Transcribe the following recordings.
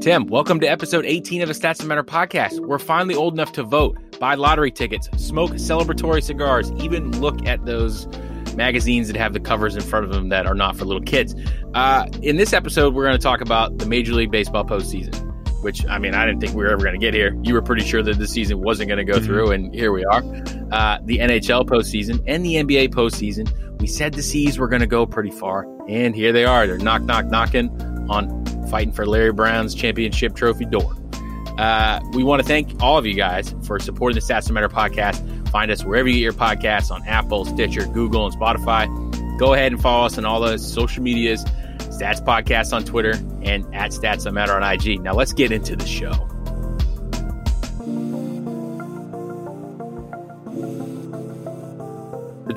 Tim, welcome to episode 18 of the Stats That Matter podcast. We're finally old enough to vote, buy lottery tickets, smoke celebratory cigars, even look at those magazines that have the covers in front of them that are not for little kids. Uh, in this episode, we're going to talk about the Major League Baseball postseason, which, I mean, I didn't think we were ever going to get here. You were pretty sure that the season wasn't going to go mm-hmm. through, and here we are. Uh, the NHL postseason and the NBA postseason. We said the C's were going to go pretty far, and here they are. They're knock, knock, knocking on fighting for Larry O'Brien's championship trophy door. Uh, we want to thank all of you guys for supporting the Stats Matter podcast. Find us wherever you get your podcasts on Apple, Stitcher, Google, and Spotify. Go ahead and follow us on all the social medias, Stats Podcast on Twitter, and at Stats Matter on IG. Now let's get into the show.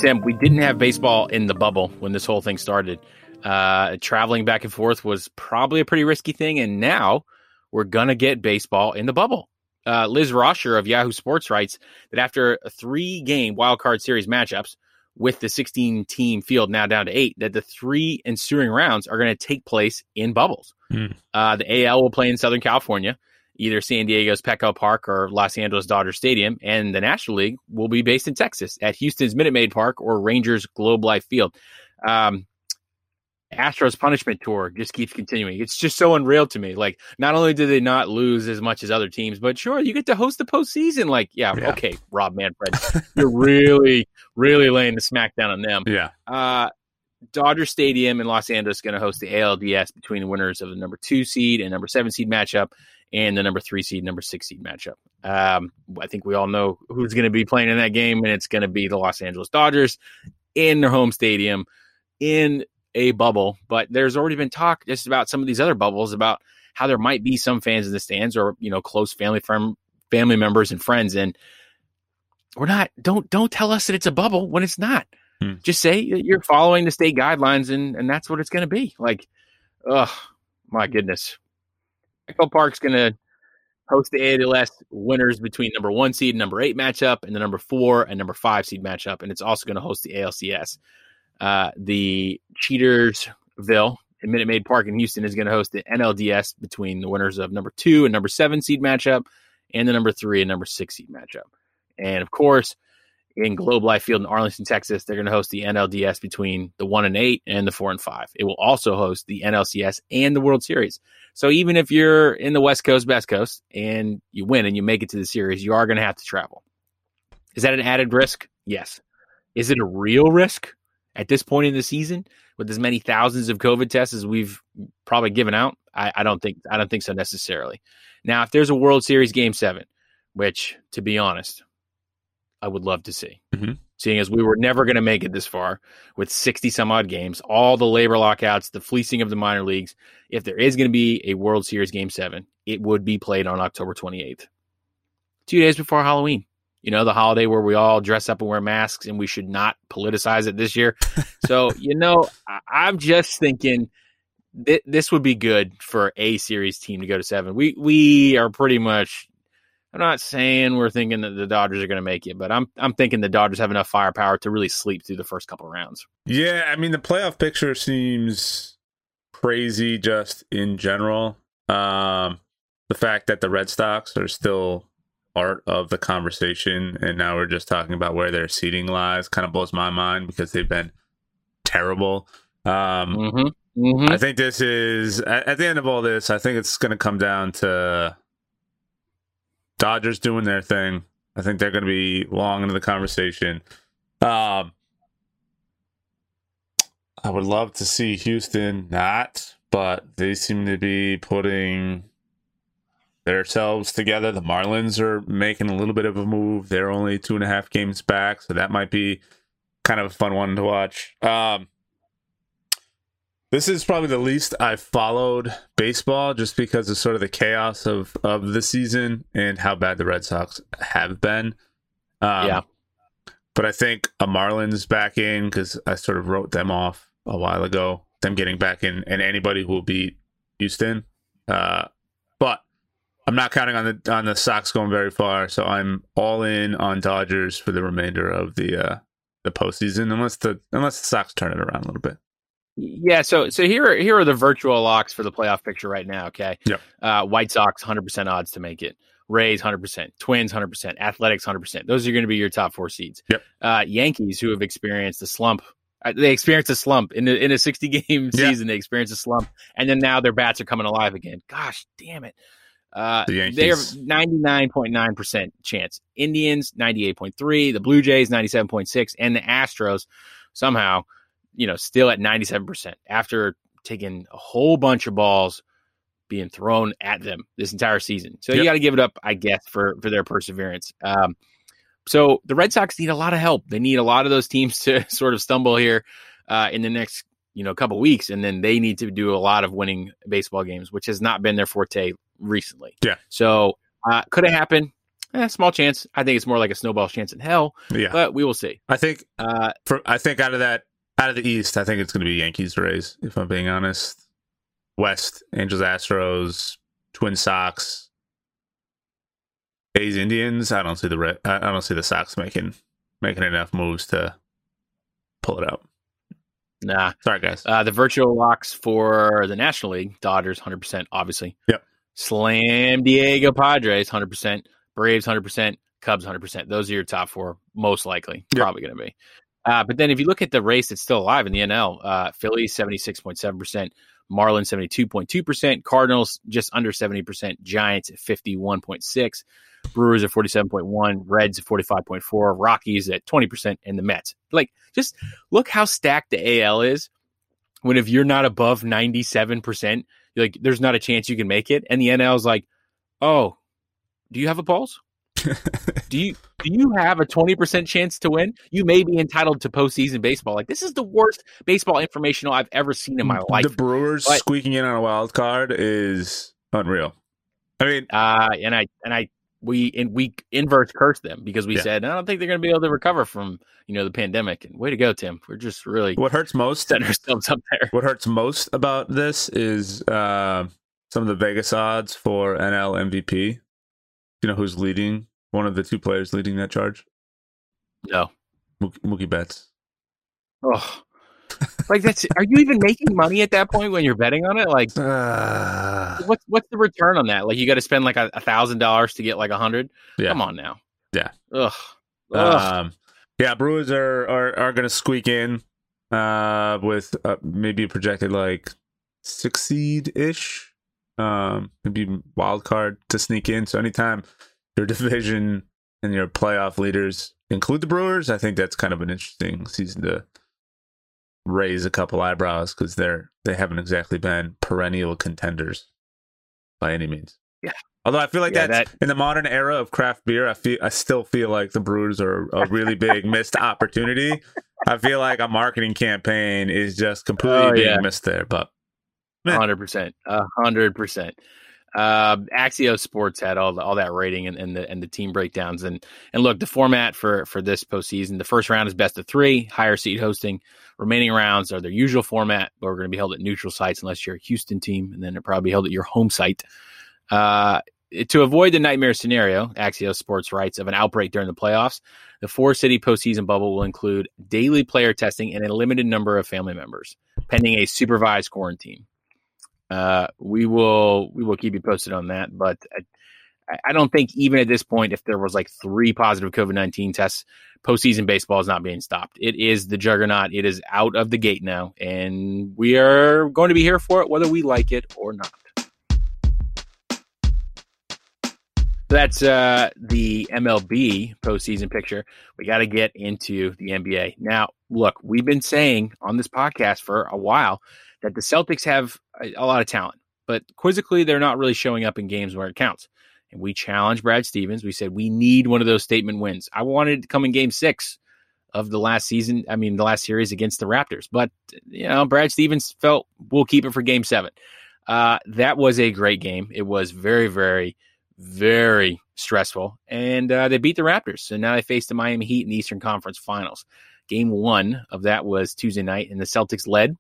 Tim, we didn't have baseball in the bubble when this whole thing started. Uh, traveling back and forth was probably a pretty risky thing, and now we're gonna get baseball in the bubble. Uh, Liz Roscher of Yahoo Sports writes that after a three-game wild card series matchups with the 16-team field now down to eight, that the three ensuing rounds are going to take place in bubbles. Mm. Uh, the AL will play in Southern California, either San Diego's Petco Park or Los Angeles Dodger Stadium, and the National League will be based in Texas at Houston's Minute Maid Park or Rangers Globe Life Field. Um, Astros punishment tour just keeps continuing. It's just so unreal to me. Like, not only do they not lose as much as other teams, but sure, you get to host the postseason. Like, yeah, yeah. okay, Rob Manfred, you're really, really laying the smackdown on them. Yeah. Uh, Dodger Stadium in Los Angeles going to host the ALDS between the winners of the number two seed and number seven seed matchup and the number three seed, number six seed matchup. Um, I think we all know who's going to be playing in that game, and it's going to be the Los Angeles Dodgers in their home stadium in a bubble, but there's already been talk just about some of these other bubbles about how there might be some fans in the stands or you know close family from family members and friends, and we're not. Don't don't tell us that it's a bubble when it's not. Hmm. Just say you're following the state guidelines, and and that's what it's going to be. Like, oh my goodness, Petco Park's going to host the ALDS winners between number one seed and number eight matchup, and the number four and number five seed matchup, and it's also going to host the ALCS. Uh, the Cheatersville in Minute Maid Park in Houston is going to host the NLDS between the winners of number two and number seven seed matchup and the number three and number six seed matchup. And of course, in Globe Life Field in Arlington, Texas, they're going to host the NLDS between the one and eight and the four and five. It will also host the NLCS and the World Series. So even if you're in the West Coast, Best Coast, and you win and you make it to the series, you are going to have to travel. Is that an added risk? Yes. Is it a real risk? At this point in the season with as many thousands of COVID tests as we've probably given out, I, I, don't think I don't think so necessarily. Now, if there's a World Series Game Seven, which to be honest, I would love to see, mm-hmm. seeing as we were never going to make it this far with sixty some odd games, all the labor lockouts, the fleecing of the minor leagues. If there is going to be a World Series Game Seven, it would be played on October 28th, two days before Halloween you know, the holiday where we all dress up and wear masks and we should not politicize it this year. so, you know, I, am just thinking th- this would be good for a series team to go to seven. We, we are pretty much, I'm not saying we're thinking that the Dodgers are going to make it, but I'm, I'm thinking the Dodgers have enough firepower to really sleep through the first couple rounds. Yeah. I mean, the playoff picture seems crazy just in general. Um, the fact that the Red Sox are still part of the conversation, and now we're just talking about where their seating lies. Kind of blows my mind because they've been terrible. Um, mm-hmm. Mm-hmm. I think this is at, at, the end of all this. I think it's going to come down to Dodgers doing their thing. I think they're going to be long into the conversation. Um, I would love to see Houston not, but they seem to be putting themselves together. The Marlins are making a little bit of a move. They're only two and a half games back, so that might be kind of a fun one to watch. Um, this is probably the least I've followed baseball just because of sort of the chaos of of the season and how bad the Red Sox have been. Um, yeah. But I think a Marlins back in because I sort of wrote them off a while ago. Them getting back in, and anybody who will beat Houston. Uh, I'm not counting on the on the Sox going very far, so I'm all in on Dodgers for the remainder of the uh, the postseason, unless the unless the Sox turn it around a little bit. Yeah, so so here here are the virtual locks for the playoff picture right now. Okay, Yep. Uh, White Sox, hundred percent odds to make it. Rays, hundred percent. Twins, hundred percent. Athletics, hundred percent. Those are going to be your top four seeds. Yep. Uh, Yankees, who have experienced a slump, uh, they experienced a slump in a, in a sixty game Yeah. season. They experienced a slump, and then now their bats are coming alive again. Gosh, damn it. Uh, The they're ninety nine point nine percent chance. Indians ninety eight point three. The Blue Jays ninety seven point six, and the Astros somehow you know, still at 97% after taking a whole bunch of balls being thrown at them this entire season. So you got to give it up, I guess, for for their perseverance. Um, so the Red Sox need a lot of help. They need a lot of those teams to sort of stumble here uh, in the next you know couple weeks, and then they need to do a lot of winning baseball games, which has not been their forte recently. Yeah. So uh, could it happen? Eh, small chance. I think it's more like a snowball chance in hell, Yeah, but we will see. I think Uh, for I think out of that out of the East, I think it's going to be Yankees Rays. If I'm being honest, West Angels Astros Twin Sox A's Indians. I don't see the Red, I I don't see the Sox making making enough moves to pull it out. nah, Sorry guys. Uh, the virtual locks for the National League, Dodgers, 100%, obviously. Yep. Slam Diego Padres, 100%. Braves, 100%. Cubs, 100%. Those are your top four, most likely. Yep. Probably going to be. Uh, but then if you look at the race that's still alive in the NL, uh, Phillies, 76.7%. Marlins, 72.2%. Cardinals, just under 70%. Giants, at 51.6 Brewers at 47.1, Reds at 45.4, Rockies at 20%, and the Mets. Like, just look how stacked the AL is when if you're not above 97%, you're like there's not a chance you can make it. And the NL is like, oh, do you have a pulse? do you do you have a 20% chance to win? You may be entitled to postseason baseball. Like this is the worst baseball informational I've ever seen in my life. The Brewers But- squeaking in on a wild card is unreal. I mean, Uh, and I and I we in we inverse cursed them because we Yeah. said I don't think they're going to be able to recover from you know the pandemic. And way to go, Tim. We're just really what hurts most setting ourselves up there. What hurts most about this is uh, some of the Vegas odds for NL MVP. You know who's leading? One of the two players leading that charge, No. Mookie, Mookie Betts. Oh, like that's. Are you even making money at that point when you're betting on it? Like, Uh, what's what's the return on that? Like, you got to spend like a thousand dollars to get like a hundred. Yeah. Come on now. Yeah. Ugh. Ugh. um, yeah, Brewers are are, are going to squeak in uh, with uh, maybe projected like six seed ish, um, maybe wild card to sneak in. So anytime your division and your playoff leaders include the Brewers, I think that's kind of an interesting season to raise a couple eyebrows because they're they haven't exactly been perennial contenders by any means. Yeah. Although I feel like Yeah, that's in the modern era of craft beer, I feel I still feel like the Brewers are a really big missed opportunity. I feel like a marketing campaign is just completely Oh, being yeah. missed there. But hundred percent, a hundred percent. Um, Axios Sports had all the, all that rating and, and the and the team breakdowns and and look the format for for this postseason. The first round is best of three, higher seed hosting. Remaining rounds are their usual format, but we're going to be held at neutral sites unless you're a Houston team, and then it'll probably held at your home site. Uh, to avoid the nightmare scenario, Axios Sports writes of an outbreak during the playoffs, the four city postseason bubble will include daily player testing and a limited number of family members, pending a supervised quarantine. Uh, we will we will keep you posted on that, but I, I don't think even at this point, if there was like three positive COVID nineteen tests, postseason baseball is not being stopped. It is the juggernaut. It is out of the gate now, and we are going to be here for it, whether we like it or not. That's uh, the MLB postseason picture. We got to get into the NBA now. Look, we've been saying on this podcast for a while that the Celtics have a, a lot of talent, but quizzically, they're not really showing up in games where it counts. And we challenged Brad Stevens. We said we need one of those statement wins. I wanted to come in Game Six of the last season. I mean, the last series against the Raptors. But you know, Brad Stevens felt we'll keep it for Game Seven. Uh, that was a great game. It was very, very, very stressful, and uh, they beat the Raptors. So now they face the Miami Heat in the Eastern Conference Finals. Game one of that was Tuesday night, and the Celtics led.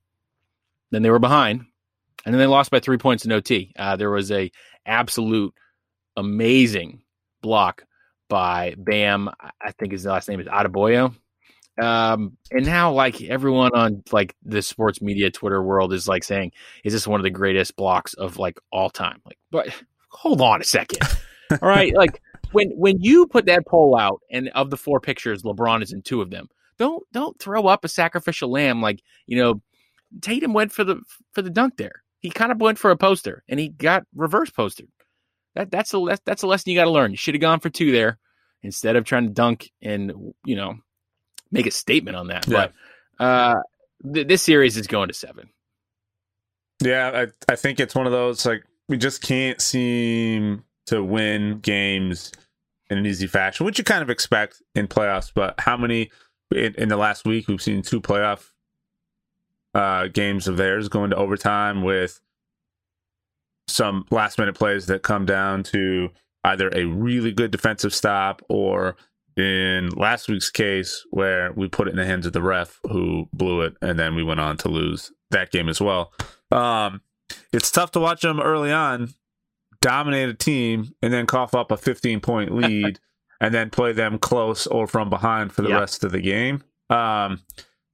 Then they were behind, and then they lost by three points in OT. Uh, there was a absolute amazing block by Bam. I think his last name is Adebayo. Um, and now like everyone on like the sports media Twitter world is like saying, is this one of the greatest blocks of like all time? Like, but hold on a second. all right. Like when, when you put that poll out and of the four pictures, LeBron is in two of them. Don't, don't throw up a sacrificial lamb. Like, you know, Tatum went for the, for the dunk there. He kind of went for a poster and he got reverse posted. That, that's a, that's a lesson you got to learn. You should have gone for two there instead of trying to dunk and, you know, make a statement on that. Yeah. But uh, th- this series is going to seven. Yeah, I, I think it's one of those like we just can't seem to win games in an easy fashion, which you kind of expect in playoffs. But how many in, in the last week we've seen two playoff uh, games of theirs going to overtime with some last minute plays that come down to either a really good defensive stop or in last week's case where we put it in the hands of the ref who blew it and then we went on to lose that game as well. Um, it's tough to watch them early on dominate a team and then cough up a 15 point lead and then play them close or from behind for the yep. rest of the game. Um,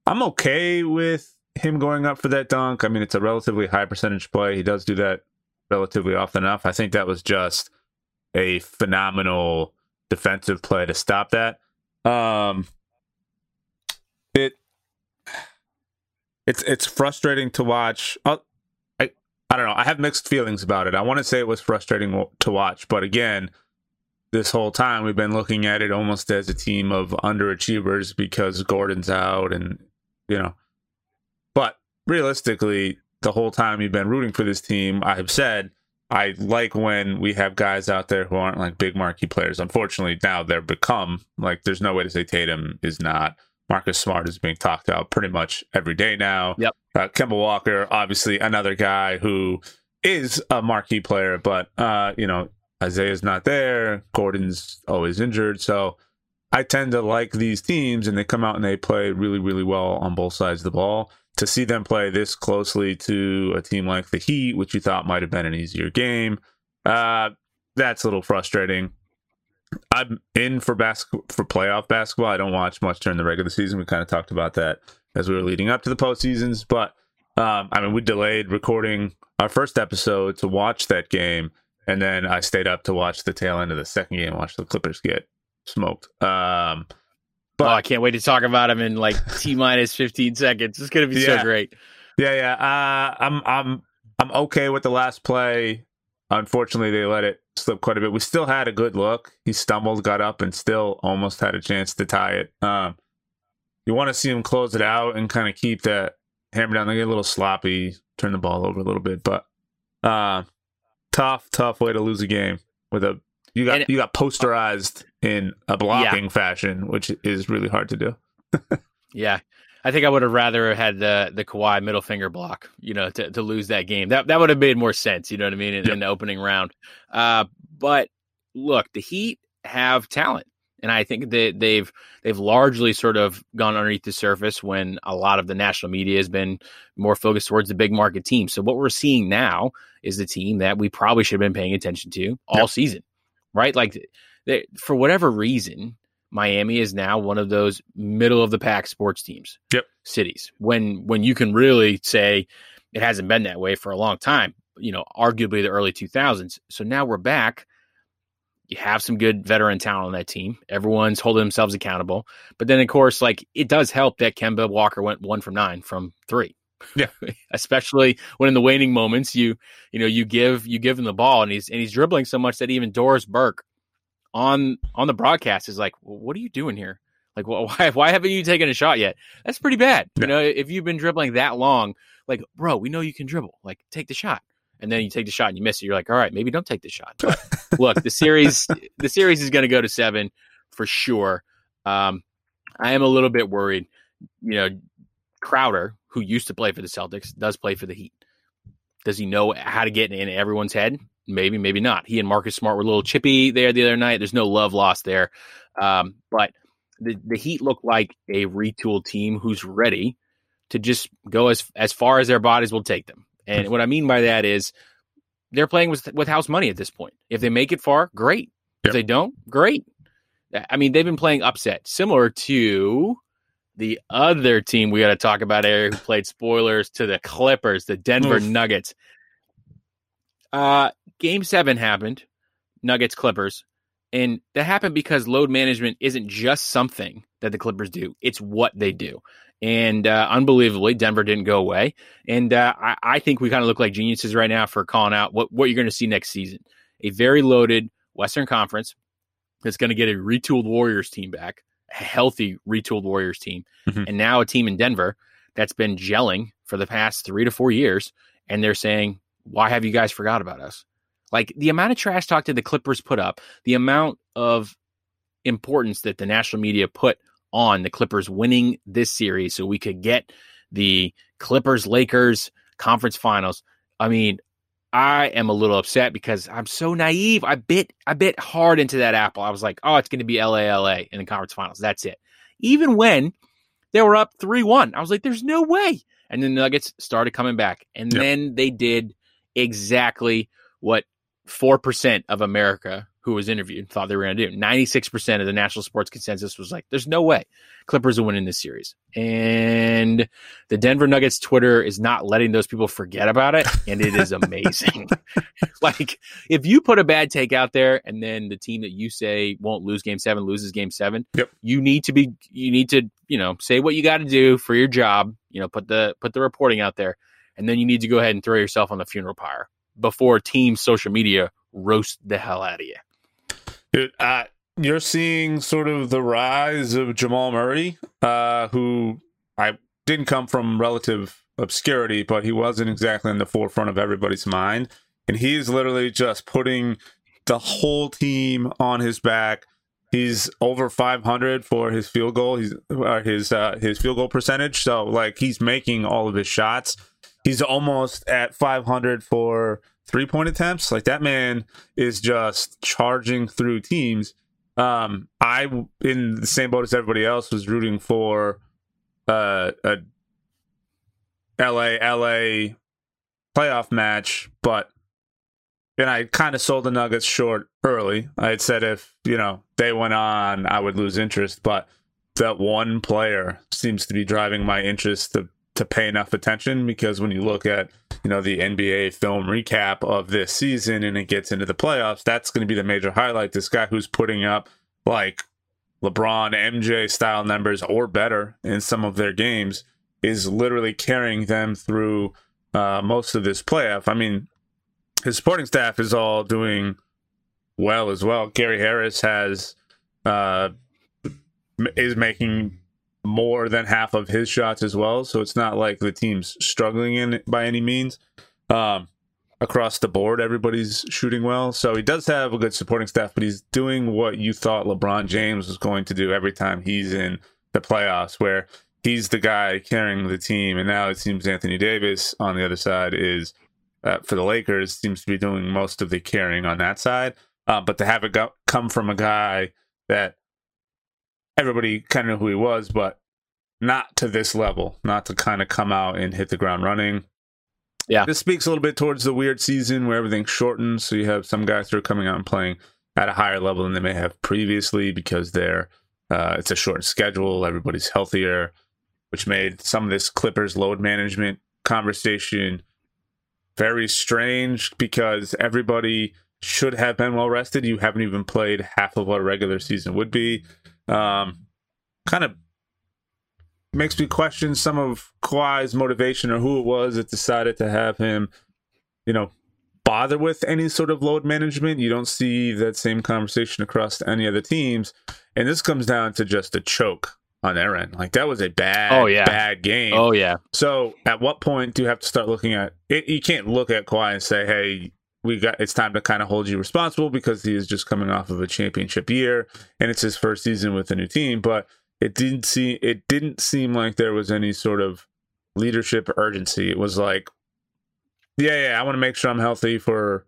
I'm okay with him going up for that dunk. I mean, it's a relatively high percentage play. He does do that relatively often enough. I think that was just a phenomenal defensive play to stop that. Um, it it's it's frustrating to watch. i I I don't know. I have mixed feelings about it. I want to say it was frustrating to watch, but again, this whole time we've been looking at it almost as a team of underachievers because Gordon's out, and you know. Realistically, the whole time you've been rooting for this team, I have said I like when we have guys out there who aren't like big marquee players. Unfortunately, now they're become like there's no way to say Tatum is not. Marcus Smart is being talked about pretty much every day now. Yep. Uh, Kemba Walker, obviously another guy who is a marquee player, but uh, you know Isaiah's not there. Gordon's always injured, so I tend to like these teams, and they come out and they play really, really well on both sides of the ball to see them play this closely to a team like the Heat, which you thought might have been an easier game, uh, that's a little frustrating. I'm in for basketball for playoff basketball. I don't watch much during the regular season. We kind of talked about that as we were leading up to the postseasons, but um, I mean, we delayed recording our first episode to watch that game, and then I stayed up to watch the tail end of the second game, watch the Clippers get smoked. Um, but oh, I can't wait to talk about him in like t minus fifteen seconds. It's gonna be yeah. so great. Yeah, yeah. Uh, I'm I'm I'm okay with the last play. Unfortunately, they let it slip quite a bit. We still had a good look. He stumbled, got up, and still almost had a chance to tie it. Um, you want to see him close it out and kind of keep that hammer down. They get a little sloppy, turn the ball over a little bit, but uh, tough, tough way to lose a game with a you got and, you got posterized in a blocking yeah. fashion, which is really hard to do. yeah. I think I would have rather had the the Kawhi middle finger block, you know, to, to lose that game. That that would have made more sense, you know what I mean, in, yep. in the opening round. Uh, but look, the Heat have talent, and I think that they've they've largely sort of gone underneath the surface when a lot of the national media has been more focused towards the big market team. So what we're seeing now is the team that we probably should have been paying attention to all yep. season right? Like they, for whatever reason, Miami is now one of those middle of the pack sports teams. Yep. Cities. When when you can really say it hasn't been that way for a long time, you know, arguably the early 2000s. So now we're back. You have some good veteran talent on that team. Everyone's holding themselves accountable. But then, of course, like it does help that Kemba Walker went one from nine from three. Yeah, especially when in the waning moments you you know you give you give him the ball and he's and he's dribbling so much that even Doris Burke on on the broadcast is like, well, "What are you doing here? Like, well, why why haven't you taken a shot yet? That's pretty bad. You know, if you've been dribbling that long, like, bro, we know you can dribble. Like, take the shot." And then you take the shot and you miss it. You're like, all right, maybe don't take the shot. But look, the series the series is going to go to seven for sure. Um, I am a little bit worried. You know, Crowder, who used to play for the Celtics, does play for the Heat. Does he know how to get in everyone's head? Maybe, maybe not. He and Marcus Smart were a little chippy there the other night. There's no love lost there. Um, but the, the Heat look like a retooled team who's ready to just go as as far as their bodies will take them. And what I mean by that is they're playing with with house money at this point. If they make it far, great. If they don't, great. I mean, they've been playing upset, similar to the other team we got to talk about, Eric, who played spoilers to the Clippers, the Denver Oof. Nuggets. Uh, game seven happened, Nuggets Clippers, and that happened because load management isn't just something that the Clippers do; it's what they do. And uh, unbelievably, Denver didn't go away. And uh, I, I think we kind of look like geniuses right now for calling out what what you're going to see next season: a very loaded Western Conference that's going to get a retooled Warriors team back, a healthy retooled Warriors team, Mhm. and now a team in Denver that's been gelling for the past three to four years. And they're saying, why have you guys forgot about us? Like the amount of trash talk that the Clippers put up, the amount of importance that the national media put on the Clippers winning this series so we could get the Clippers Lakers conference finals. I mean, I am a little upset because I'm so naive. I bit I bit hard into that apple. I was like, oh, it's going to be LA LA in the conference finals. That's it. Even when they were up 3-1, I was like there's no way. And then the Nuggets started coming back. And Yep. then they did exactly what 4% of America who was interviewed thought they were going to do. 96% of the national sports consensus was like there's no way Clippers will win in this series. And the Denver Nuggets Twitter is not letting those people forget about it, and it is amazing. like if you put a bad take out there, and then the team that you say won't lose Game Seven loses Game Seven, Yep. you need to be you need to you know say what you got to do for your job. You know, put the put the reporting out there, and then you need to go ahead and throw yourself on the funeral pyre before team social media roast the hell out of you. Dude, uh, you're seeing sort of the rise of Jamal Murray, uh, who I didn't come from relative obscurity, but he wasn't exactly in the forefront of everybody's mind. And he's literally just putting the whole team on his back. He's over 500 for his field goal. He's uh, his uh, his field goal percentage. So like he's making all of his shots. He's almost at 500 for three point attempts. Like that man is just charging through teams. Um, I in the same boat as everybody else was rooting for uh, a LA LA playoff match, but and I kind of sold the Nuggets short early. I had said if you know they went on, I would lose interest, but that one player seems to be driving my interest to to pay enough attention because when you look at you know the NBA film recap of this season and it gets into the playoffs, that's going to be the major highlight. This guy who's putting up like LeBron, MJ style numbers or better in some of their games is literally carrying them through uh, most of this playoff. I mean, his supporting staff is all doing well as well. Gary Harris has uh, is making more than half of his shots as well, so it's not like the team's struggling in by any means. Um, across the board, everybody's shooting well. So he does have a good supporting staff, but he's doing what you thought LeBron James was going to do every time he's in the playoffs, where he's the guy carrying the team. And now it seems Anthony Davis on the other side is, uh, for the Lakers, seems to be doing most of the carrying on that side. Uh, but to have it go- come from a guy that everybody kind of knew who he was, but not to this level, not to kind of come out and hit the ground running. Yeah. This speaks a little bit towards the weird season where everything's shortened. So you have some guys who are coming out and playing at a higher level than they may have previously because they're uh, it's a shortened schedule. Everybody's healthier, which made some of this Clippers load management conversation very strange because everybody should have been well rested. You haven't even played half of what a regular season would be. Um, kind of makes me question some of Kawhi's motivation or who it was that decided to have him, you know, bother with any sort of load management. You don't see that same conversation across any other teams. And this comes down to just a choke on their end. Like that was a bad, Oh, yeah. bad game. Oh yeah, So at what point do you have to start looking at it? You can't look at Kawhi and say, hey, we got it's time to kind of hold you responsible because he is just coming off of a championship year and it's his first season with a new team. But it didn't see it didn't seem like there was any sort of leadership urgency. It was like, yeah, yeah, I want to make sure I'm healthy for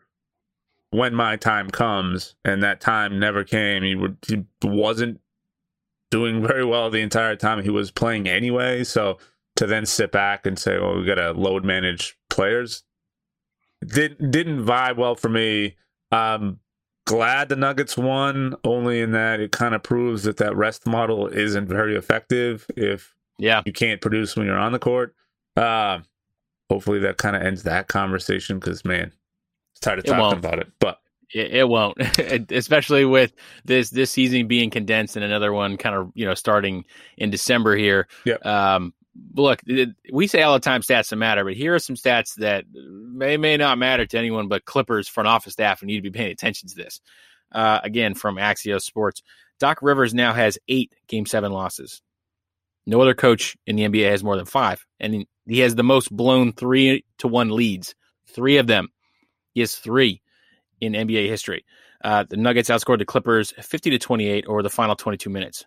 when my time comes, and that time never came. He would he wasn't doing very well the entire time he was playing anyway. So to then sit back and say, "Well, we got to load manage players," didn't didn't vibe well for me. Um, glad the Nuggets won, only in that it kind of proves that that rest model isn't very effective. If Yeah. You can't produce when you're on the court. Uh, hopefully that kind of ends that conversation because man, it's tired of It talking won't. about it. But It, it won't, especially with this this season being condensed and another one kind of you know starting in December here. Yep. Um, look, we say all the time stats don't matter, but here are some stats that may may not matter to anyone but Clippers front office staff who need to be paying attention to this. Uh, again, from Axios Sports, Doc Rivers now has eight Game Seven losses. No other coach in the NBA has more than five, and he has the most blown three to one leads. Three of them. He has three in NBA history. Uh, the Nuggets outscored the Clippers 50 to 28 over the final 22 minutes,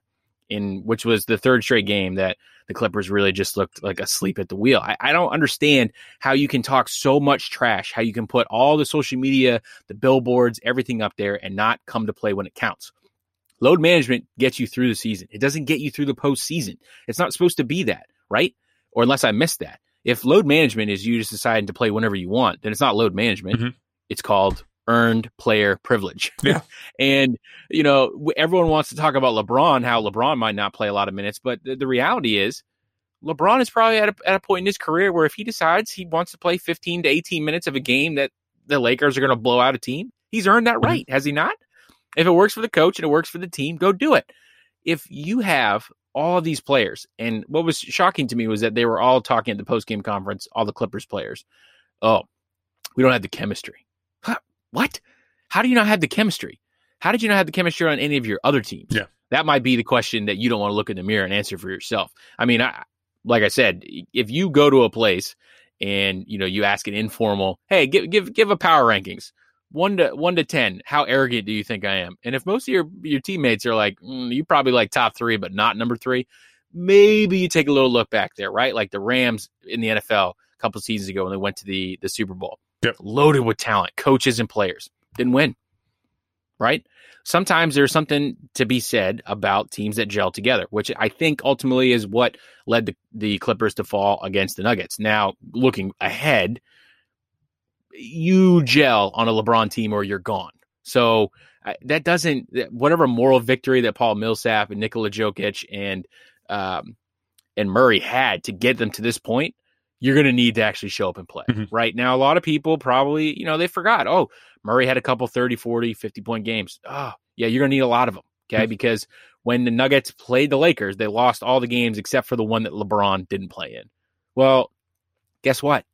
in which was the third straight game that the Clippers really just looked like asleep at the wheel. I, I don't understand how you can talk so much trash, how you can put all the social media, the billboards, everything up there and not come to play when it counts. Load management gets you through the season. It doesn't get you through the postseason. It's not supposed to be that, right? Or unless I missed that. If load management is you just deciding to play whenever you want, then it's not load management. Mhm. It's called earned player privilege. Yeah. and, you know, everyone wants to talk about LeBron, how LeBron might not play a lot of minutes, but the, the reality is LeBron is probably at a, at a point in his career where if he decides he wants to play 15 to 18 minutes of a game that the Lakers are going to blow out a team, he's earned that mm-hmm. right, has he not? If it works for the coach and it works for the team, go do it. If you have all of these players, and what was shocking to me was that they were all talking at the post game conference, all the Clippers players. Oh, we don't have the chemistry. What? How do you not have the chemistry? How did you not have the chemistry on any of your other teams? Yeah. That might be the question that you don't want to look in the mirror and answer for yourself. I mean, I, like I said, if you go to a place and you know you ask an informal, hey, give give give a power rankings one to one to ten. How arrogant do you think I am? And if most of your your teammates are like, mm, you probably like top three, but not number three, maybe you take a little look back there, right? Like the Rams in the NFL a couple seasons ago when they went to the the Super Bowl, Yep. loaded with talent, coaches and players, didn't win, right? Sometimes there's something to be said about teams that gel together, which I think ultimately is what led the, the Clippers to fall against the Nuggets. Now, looking ahead, you gel on a LeBron team or you're gone. So uh, that doesn't whatever moral victory that Paul Millsap and Nikola Jokic and um, and Murray had to get them to this point. You're going to need to actually show up and play. Mhm. Right now, a lot of people probably, you know, they forgot. Oh, Murray had a couple 30, 40, 50 point games. Oh, yeah, you're going to need a lot of them. Okay. Because when the Nuggets played the Lakers, they lost all the games except for the one that LeBron didn't play in. Well, guess what?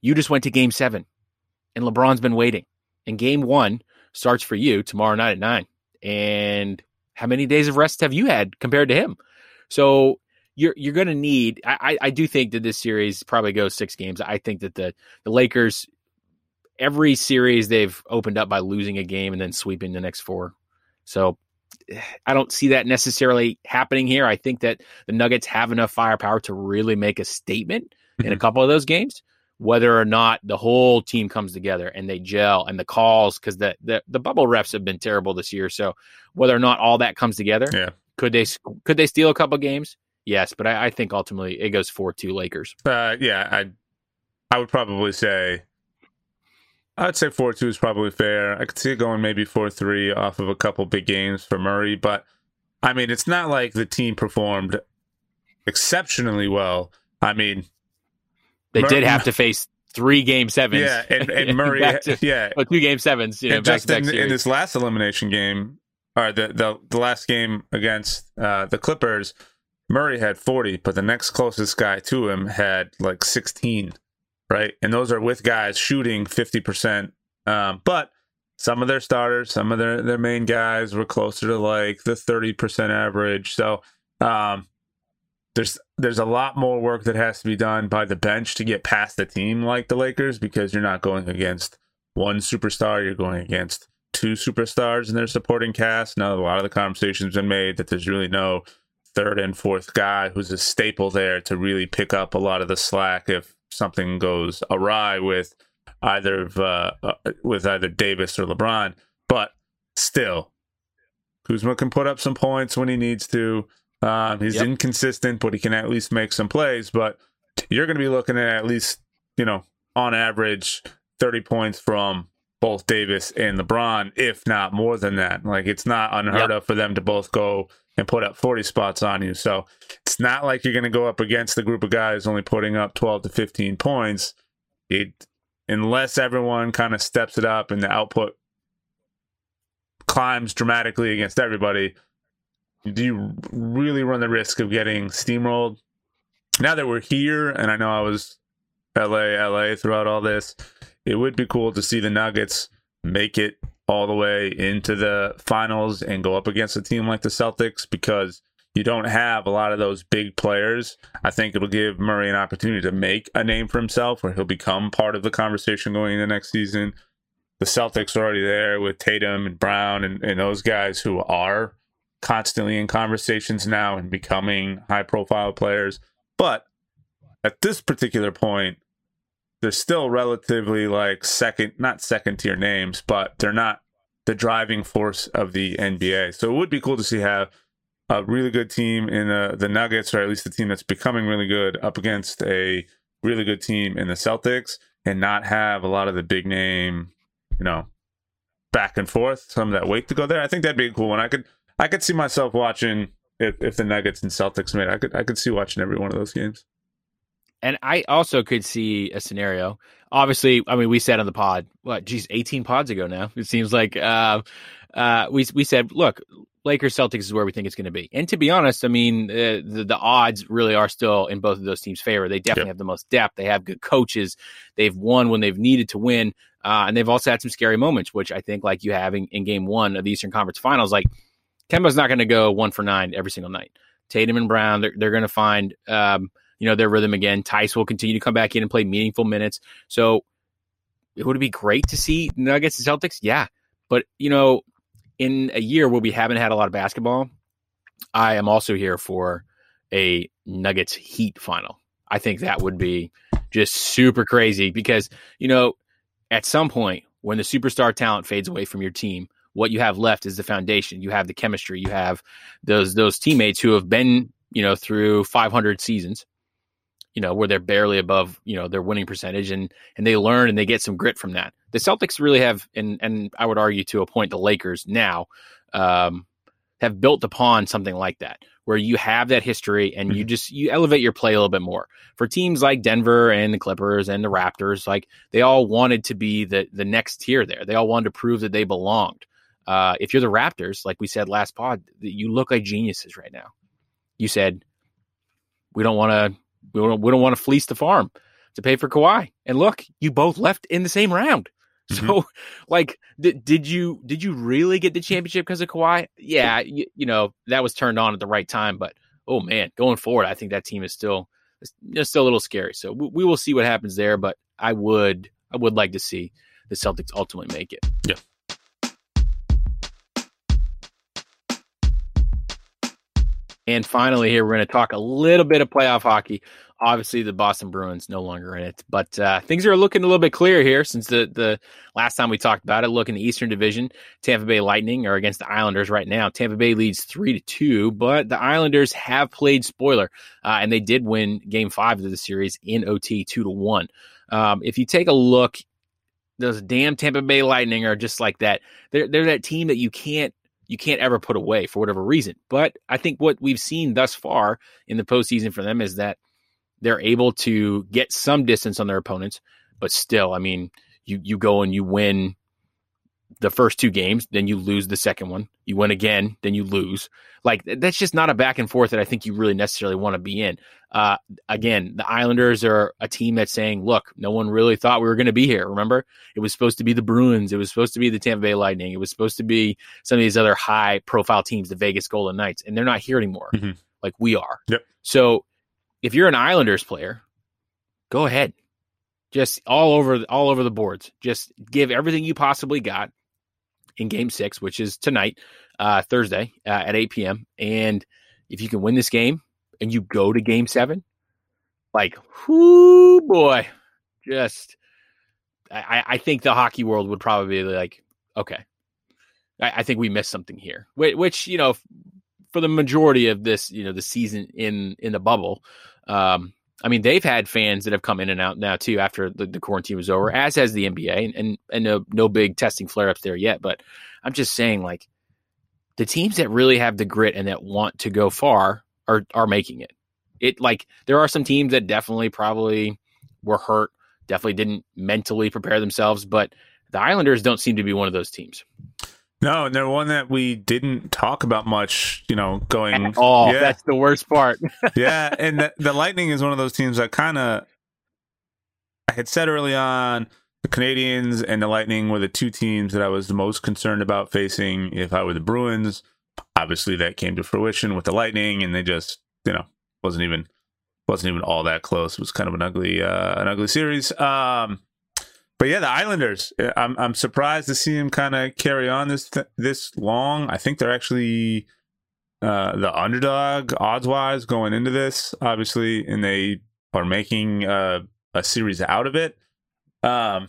You just went to game seven and LeBron's been waiting. And game one starts for you tomorrow night at nine. And how many days of rest have you had compared to him? So you're you're going to need. I, I do think that this series probably goes six games. I think that the the Lakers every series they've opened up by losing a game and then sweeping the next four. So I don't see that necessarily happening here. I think that the Nuggets have enough firepower to really make a statement in a Mhm. couple of those games. Whether or not the whole team comes together and they gel and the calls, because the, the the bubble refs have been terrible this year. So whether or not all that comes together, Yeah. could they could they steal a couple games? Yes, but I, I think ultimately it goes four two Lakers. Uh, yeah, I I would probably say I'd say four two is probably fair. I could see it going maybe four three off of a couple big games for Murray, but I mean it's not like the team performed exceptionally well. I mean, They Mur- did have to face three game sevens. yeah, and, and Murray, to- yeah, oh, two game sevens. You know, just in, in this last elimination game, or the the, the last game against uh, the Clippers, Murray had 40, but the next closest guy to him had like 16, right? And those are with guys shooting 50%. Um, but some of their starters, some of their, their main guys were closer to like the 30% average. So um, there's there's a lot more work that has to be done by the bench to get past a team like the Lakers because you're not going against one superstar, you're going against two superstars and their supporting cast. Now a lot of the conversation's been made that there's really no third and fourth guy who's a staple there to really pick up a lot of the slack if something goes awry with either of uh, uh, with either Davis or LeBron. But still, Kuzma can put up some points when he needs to. Um, he's Yep. inconsistent, but he can at least make some plays. But you're going to be looking at at least, you know, on average, 30 points from both Davis and LeBron, if not more than that. Like it's not unheard Yep. of for them to both go and put up 40 spots on you. So it's not like you're going to go up against the group of guys only putting up 12 to 15 points. It unless everyone kind of steps it up and the output climbs dramatically against everybody, do you really run the risk of getting steamrolled? Now that we're here, and I know I was LA, LA throughout all this, it would be cool to see the Nuggets make it all the way into the finals and go up against a team like the Celtics because you don't have a lot of those big players. I think it'll give Murray an opportunity to make a name for himself where he'll become part of the conversation going into next season. The Celtics are already there with Tatum and Brown and, and those guys who are constantly in conversations now and becoming high profile players. But at this particular point, they're still relatively like second, not second tier names, but they're not the driving force of the NBA. So it would be cool to see have a really good team in the, the Nuggets, or at least the team that's becoming really good, up against a really good team in the Celtics, and not have a lot of the big name, you know, back and forth, some of that weight to go there. I think that'd be a cool one. I could I could see myself watching if, if the Nuggets and Celtics made. I could I could see watching every one of those games. And I also could see a scenario. Obviously, I mean, we said on the pod, what, geez, 18 pods ago now. It seems like uh, uh, we we said, look, Lakers Celtics is where we think it's going to be. And to be honest, I mean, uh, the, the odds really are still in both of those teams' favor. They definitely yep. have the most depth. They have good coaches. They've won when they've needed to win. Uh, and they've also had some scary moments, which I think, like you have in, in game one of the Eastern Conference Finals, like Kemba's not going to go one for nine every single night. Tatum and Brown, they're, they're going to find, um, you know, their rhythm again. Theis will continue to come back in and play meaningful minutes. So it would be great to see Nuggets and Celtics. Yeah. But, you know, in a year where we haven't had a lot of basketball, I am also here for a Nuggets Heat final. I think that would be just super crazy because, you know, at some point when the superstar talent fades away from your team, what you have left is the foundation. You have the chemistry. You have those those teammates who have been, you know, through 500 seasons, you know, where they're barely above, you know, their winning percentage and and they learn and they get some grit from that the Celtics really have, and and I would argue to a point, the Lakers now um, have built upon something like that, where you have that history and you mm-hmm. just you elevate your play a little bit more. For teams like Denver and the Clippers and the Raptors, like they all wanted to be the the next tier there. They all wanted to prove that they belonged. Uh, if you're the Raptors, like we said last pod, you look like geniuses right now. You said we don't want to we don't, we don't want to fleece the farm to pay for Kawhi, and look, you both left in the same round. Mm-hmm. So, like, th- did you did you really get the championship because of Kawhi? Yeah, you, you, know that was turned on at the right time, but oh man, going forward, I think that team is still it's still a little scary. So we, we will see what happens there, but I would I would like to see the Celtics ultimately make it. Yeah. And finally, here we're going to talk a little bit of playoff hockey. Obviously, the Boston Bruins no longer in it, but uh, things are looking a little bit clear here since the the last time we talked about it. Look in the Eastern Division, Tampa Bay Lightning are against the Islanders right now. Tampa Bay leads three to two, but the Islanders have played spoiler, uh, and they did win Game Five of the series in OT two to one. Um, if you take a look, those damn Tampa Bay Lightning are just like that. They're they're that team that you can't you can't ever put away for whatever reason. But I think what we've seen thus far in the postseason for them is that they're able to get some distance on their opponents, but still, I mean, you you go and you win the first two games, then you lose the second one. You win again, then you lose. Like that's just not a back and forth that I think you really necessarily want to be in. Uh, again, the Islanders are a team that's saying, "Look, no one really thought we were going to be here." Remember, it was supposed to be the Bruins, it was supposed to be the Tampa Bay Lightning, it was supposed to be some of these other high-profile teams, the Vegas Golden Knights, and they're not here anymore, mm-hmm. like we are. Yep. So if you're an Islanders player, go ahead. Just all over all over the boards. Just give everything you possibly got in game 6, which is tonight, uh, Thursday uh, at 8 p.m. And if you can win this game and you go to game 7, like, whoo boy, just I, I think the hockey world would probably be like, okay, I, I think we missed something here. Which, which, you know, for the majority of this, you know, the season in in the bubble. Um, I mean, they've had fans that have come in and out now too after the, the quarantine was over, as has the NBA, and and, and no no big testing flare ups there yet. But I'm just saying, like the teams that really have the grit and that want to go far are are making it. it like there are some teams that definitely probably were hurt, definitely didn't mentally prepare themselves, but the Islanders don't seem to be one of those teams. No, and they're one that we didn't talk about much, you know, going. Oh, yeah. that's the worst part. yeah, and the, the Lightning is one of those teams that kind of I had said early on the Canadiens and the Lightning were the two teams that I was the most concerned about facing if I were the Bruins. Obviously, that came to fruition with the Lightning, and they just, you know, wasn't even wasn't even all that close. It was kind of an ugly uh, an ugly series. Um, but yeah, the Islanders. I'm I'm surprised to see them kind of carry on this th- this long. I think they're actually uh, the underdog odds wise going into this, obviously, and they are making uh, a series out of it. Um,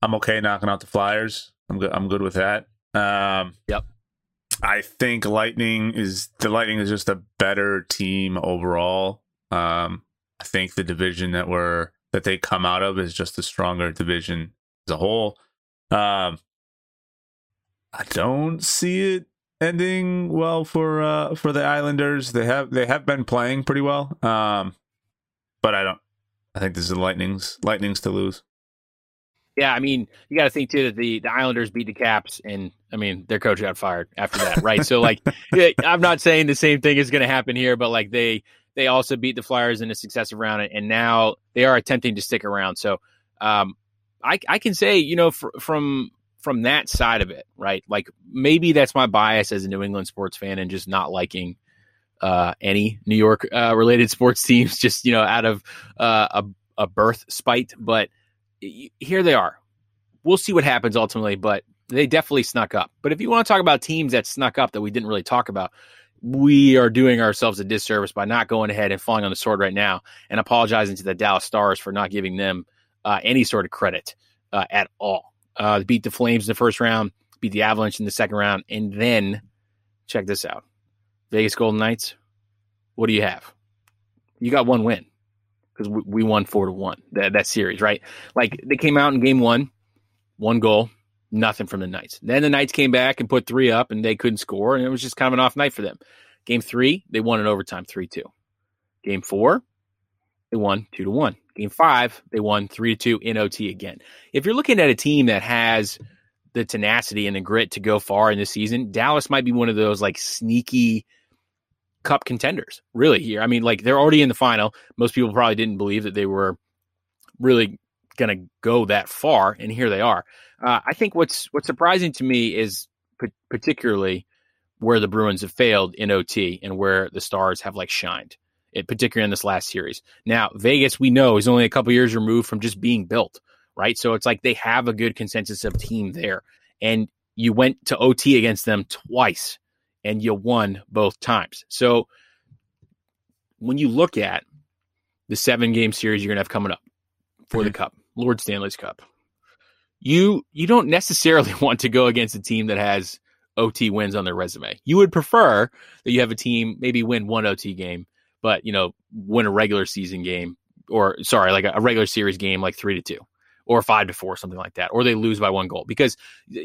I'm okay knocking out the Flyers. I'm good. I'm good with that. Um, yep. I think Lightning is the Lightning is just a better team overall. Um, I think the division that we're that they come out of is just a stronger division as a whole. Um, I don't see it ending well for uh, for the Islanders. They have they have been playing pretty well, um, but I don't. I think this is the Lightning's Lightning's to lose. Yeah, I mean, you got to think too that the, the Islanders beat the Caps, and I mean, their coach got fired after that, right? so, like, I'm not saying the same thing is going to happen here, but like they they also beat the Flyers in a successive round, and now they are attempting to stick around. So, um, I I can say, you know, fr- from from that side of it, right? Like maybe that's my bias as a New England sports fan and just not liking uh, any New York uh, related sports teams, just you know, out of uh, a a birth spite. But here they are. We'll see what happens ultimately, but they definitely snuck up. But if you want to talk about teams that snuck up that we didn't really talk about, we are doing ourselves a disservice by not going ahead and falling on the sword right now and apologizing to the Dallas Stars for not giving them uh, any sort of credit uh, at all. Uh, beat the Flames in the first round, beat the Avalanche in the second round, and then check this out: Vegas Golden Knights. What do you have? You got one win because we, we won four to one that that series, right? Like they came out in game one, one goal, nothing from the Knights. Then the Knights came back and put three up, and they couldn't score, and it was just kind of an off night for them. Game three, they won in overtime, three two. Game four, they won two to one. Game five, they won three to two in OT again. If you're looking at a team that has the tenacity and the grit to go far in the season, Dallas might be one of those like sneaky cup contenders, really. Here, I mean, like they're already in the final. Most people probably didn't believe that they were really going to go that far, and here they are. Uh, I think what's what's surprising to me is p- particularly where the Bruins have failed in OT and where the Stars have like shined, it, particularly in this last series. Now Vegas, we know, is only a couple years removed from just being built, right? So it's like they have a good consensus of team there, and you went to OT against them twice, and you won both times. So when you look at the seven game series you're going to have coming up for the mm-hmm. Cup, Lord Stanley's Cup, you you don't necessarily want to go against a team that has OT wins on their resume. You would prefer that you have a team maybe win one OT game, but you know win a regular season game or sorry, like a, regular series game like three to two or five to four, something like that, or they lose by one goal. Because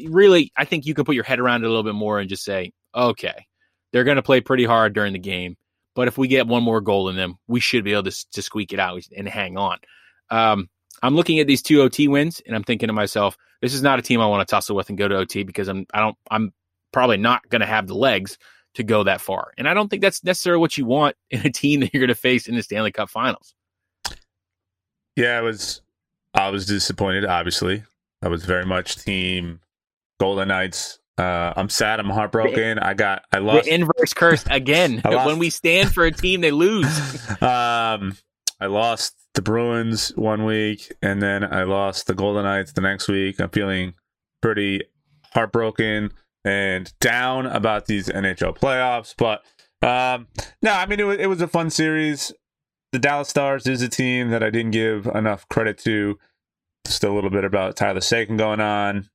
really, I think you can put your head around it a little bit more and just say, okay, they're going to play pretty hard during the game, but if we get one more goal in them, we should be able to, to squeak it out and hang on. Um, I'm looking at these two OT wins and I'm thinking to myself, this is not a team I want to tussle with and go to OT because I'm I don't I'm probably not going to have the legs to go that far. And I don't think that's necessarily what you want in a team that you're going to face in the Stanley Cup Finals. Yeah, I was I was disappointed. Obviously, I was very much team Golden Knights. Uh, I'm sad. I'm heartbroken. I got I lost the inverse curse again. when we stand for a team, they lose. um, I lost the Bruins one week, and then I lost the Golden Knights the next week. I'm feeling pretty heartbroken and down about these NHL playoffs. But um, no, I mean it was, it was a fun series. The Dallas Stars is a team that I didn't give enough credit to. Still a little bit about Tyler Seguin going on.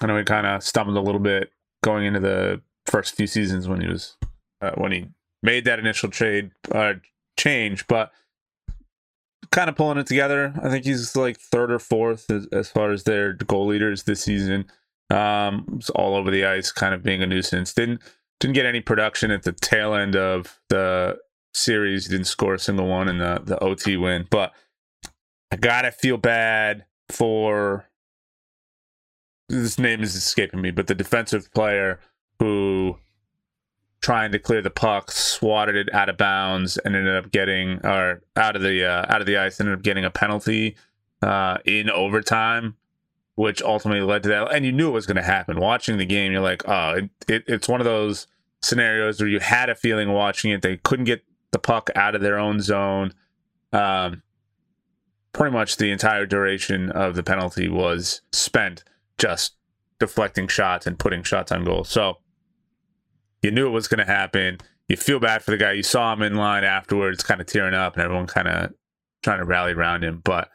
I know he kind of stumbled a little bit going into the first few seasons when he was uh, when he made that initial trade uh, change, but kind of pulling it together. I think he's like third or fourth as, as far as their goal leaders this season. Um, all over the ice, kind of being a nuisance. Didn't didn't get any production at the tail end of the series. Didn't score a single one in the the OT win, but I gotta feel bad for this name is escaping me, but the defensive player who trying to clear the puck swatted it out of bounds and ended up getting or out of the uh, out of the ice ended up getting a penalty uh, in overtime which ultimately led to that. And you knew it was going to happen. Watching the game you're like oh it, it, it's one of those scenarios where you had a feeling watching it. They couldn't get the puck out of their own zone. Um, pretty much the entire duration of the penalty was spent just deflecting shots and putting shots on goal. So you knew it was going to happen. You feel bad for the guy. You saw him in line afterwards, kind of tearing up, and everyone kind of trying to rally around him. But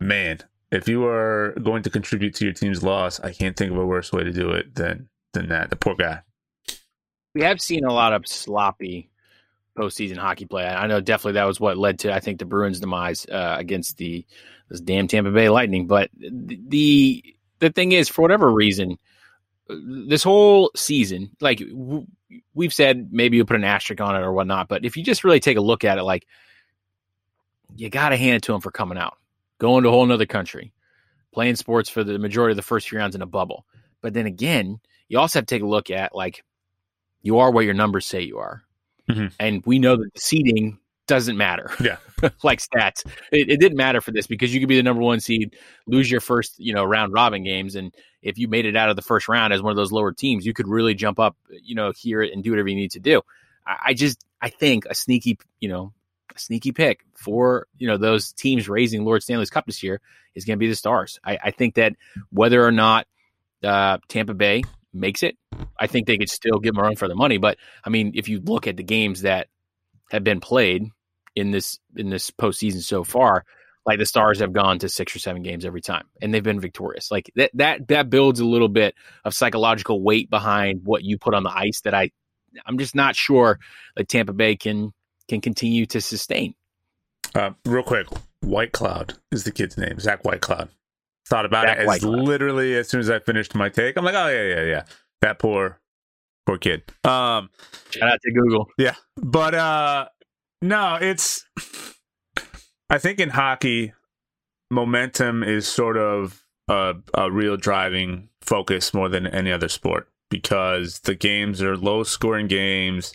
man, if you are going to contribute to your team's loss, I can't think of a worse way to do it than than that. The poor guy. We have seen a lot of sloppy postseason hockey play. I know definitely that was what led to I think the Bruins' demise uh, against the this damn Tampa Bay Lightning. But the the thing is, for whatever reason, this whole season, like we've said, maybe you put an asterisk on it or whatnot, but if you just really take a look at it, like you got to hand it to them for coming out, going to a whole nother country, playing sports for the majority of the first few rounds in a bubble. But then again, you also have to take a look at like you are what your numbers say you are. Mm-hmm. And we know that the seeding doesn't matter. Yeah. like stats. It, it, didn't matter for this because you could be the number one seed, lose your first, you know, round robin games. And if you made it out of the first round as one of those lower teams, you could really jump up, you know, here and do whatever you need to do. I, I just, I think a sneaky, you know, a sneaky pick for, you know, those teams raising Lord Stanley's Cup this year is going to be the Stars. I, I, think that whether or not uh, Tampa Bay makes it, I think they could still give them a run for the money. But I mean, if you look at the games that have been played in this in this postseason so far, like the Stars have gone to six or seven games every time, and they've been victorious. Like that that that builds a little bit of psychological weight behind what you put on the ice that I I'm just not sure that Tampa Bay can can continue to sustain. Uh, real quick, White Cloud is the kid's name. Zach Whitecloud. Thought about Zach it as literally as soon as I finished my take. I'm like, oh yeah, yeah, yeah. That poor poor kid. Um shout out to Google. Yeah. But uh no, it's. I think in hockey, momentum is sort of a, a real driving focus more than any other sport because the games are low scoring games.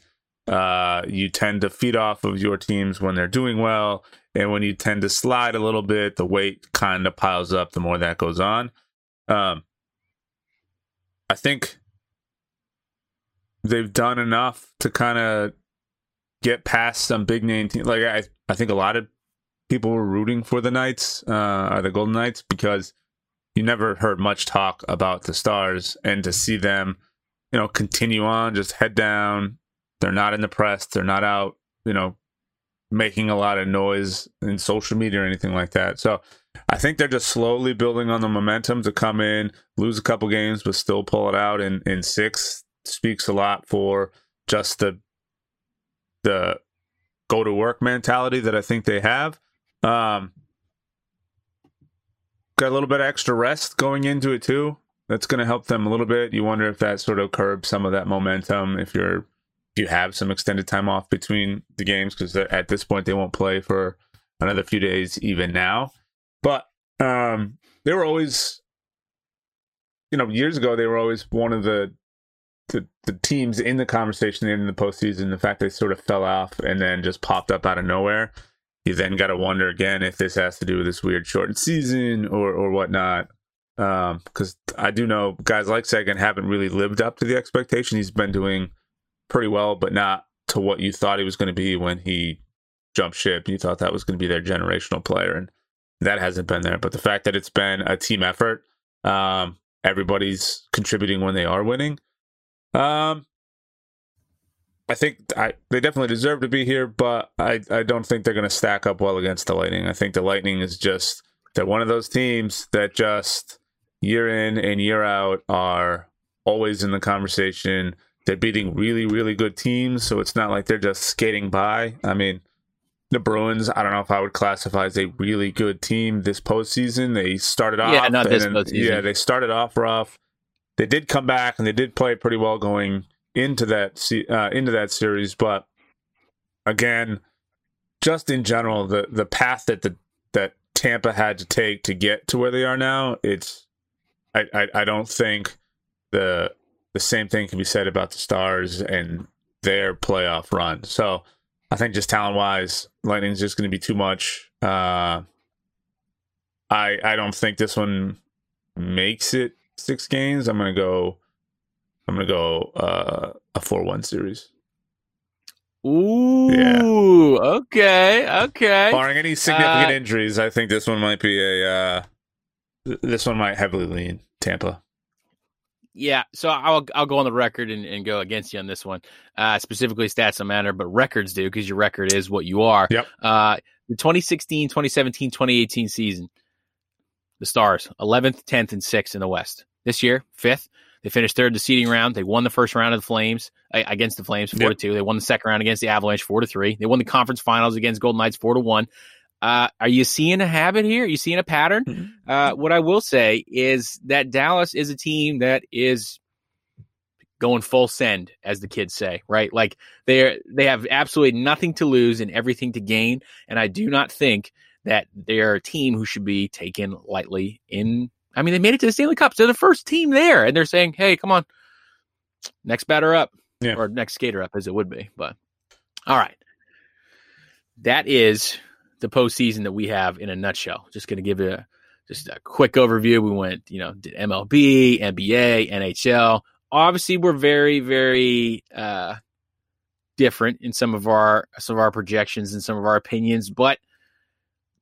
Uh, you tend to feed off of your teams when they're doing well. And when you tend to slide a little bit, the weight kind of piles up the more that goes on. Um, I think they've done enough to kind of get past some big name teams. Like I, I think a lot of people were rooting for the Knights, uh, or the Golden Knights, because you never heard much talk about the Stars, and to see them, you know, continue on, just head down. They're not in the press. They're not out, you know, making a lot of noise in social media or anything like that. So I think they're just slowly building on the momentum to come in, lose a couple games, but still pull it out in in six. Speaks a lot for just the the go to work mentality that I think they have. Um, got a little bit extra rest going into it too. That's going to help them a little bit. You wonder if that sort of curbs some of that momentum if you're if you have some extended time off between the games because at this point they won't play for another few days even now. But um, they were always, you know, years ago they were always one of the the, the teams in the conversation in the postseason, the fact they sort of fell off and then just popped up out of nowhere. You then got to wonder again if this has to do with this weird shortened season or or whatnot. Because um, I do know guys like Seguin haven't really lived up to the expectation. He's been doing pretty well, but not to what you thought he was going to be when he jumped ship. You thought that was going to be their generational player, and that hasn't been there. But the fact that it's been a team effort, um, everybody's contributing when they are winning um, I think I, they definitely deserve to be here, but I, I don't think they're going to stack up well against the Lightning. I think the Lightning is just they're one of those teams that just year in and year out are always in the conversation. They're beating really really good teams, so it's not like they're just skating by. I mean, the Bruins, I don't know if I would classify as a really good team this postseason. They started off, yeah, not this postseason. Yeah, they started off rough they did come back and they did play pretty well going into that uh, into that series. But again, just in general, the the path that the that Tampa had to take to get to where they are now, it's I, I, I don't think the the same thing can be said about the Stars and their playoff run. So I think just talent wise, Lightning's just going to be too much. Uh, I I don't think this one makes it six games. I'm gonna go. I'm gonna go uh, a four one series. Ooh, yeah. okay, okay. Barring any significant uh, injuries, I think this one might be a. Uh, this one might heavily lean Tampa. Yeah, so I'll I'll go on the record and, and go against you on this one. Uh, specifically, stats don't matter, but records do because your record is what you are. Yep. Uh, the 2016, 2017, 2018 season, the Stars 11th, 10th, and 6th in the West. This year, fifth. They finished third the seeding round. They won the first round of the Flames against the Flames four yep. to two. They won the second round against the Avalanche four to three. They won the conference finals against Golden Knights four to one. Uh, are you seeing a habit here? Are you seeing a pattern? Mm-hmm. Uh, what I will say is that Dallas is a team that is going full send, as the kids say, right? Like they they have absolutely nothing to lose and everything to gain. And I do not think that they're a team who should be taken lightly. In I mean, they made it to the Stanley Cups. They're the first team there, and they're saying, "Hey, come on, next batter up, yeah. or next skater up, as it would be." But all right, that is the postseason that we have in a nutshell. Just going to give you a, just a quick overview. We went, you know, did MLB, NBA, NHL. Obviously, we're very, very uh, different in some of our some of our projections and some of our opinions. But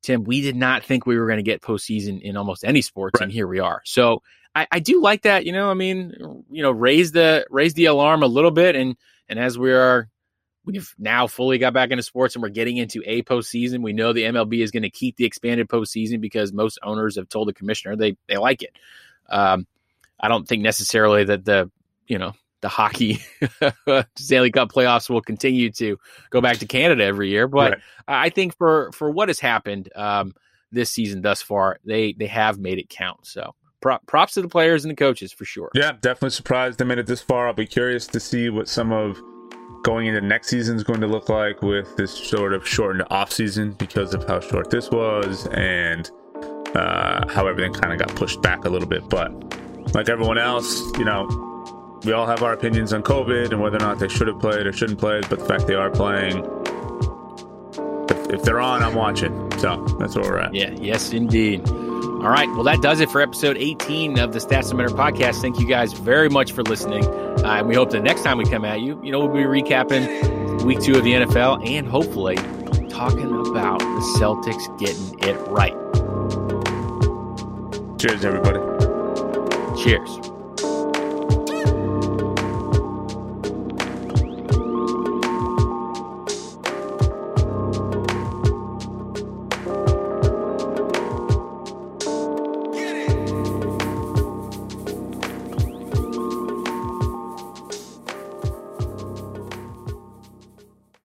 Tim, we did not think we were going to get postseason in almost any sports, right. and here we are. So I, I do like that. You know, I mean, you know, raise the raise the alarm a little bit, and and as we are we've now fully got back into sports and we're getting into a postseason. We know the MLB is going to keep the expanded postseason because most owners have told the commissioner they they like it. Um, I don't think necessarily that the you know the hockey Stanley Cup playoffs will continue to go back to Canada every year, but right. I think for for what has happened um, this season thus far, they they have made it count. So. props to the players and the coaches for sure. Yeah, definitely surprised they made it this far. I'll be curious to see what some of going into next season is going to look like with this sort of shortened off season because of how short this was and uh, how everything kind of got pushed back a little bit. But like everyone else, you know, we all have our opinions on COVID and whether or not they should have played or shouldn't play. But the fact they are playing, if, if they're on, I'm watching. So that's where we're at. Yeah. Yes, indeed. All right. Well, that does it for episode 18 of the Stats Matter podcast. Thank you guys very much for listening. Uh, and we hope the next time we come at you, you know, we'll be recapping week two of the NFL and hopefully talking about the Celtics getting it right. Cheers, everybody. Cheers.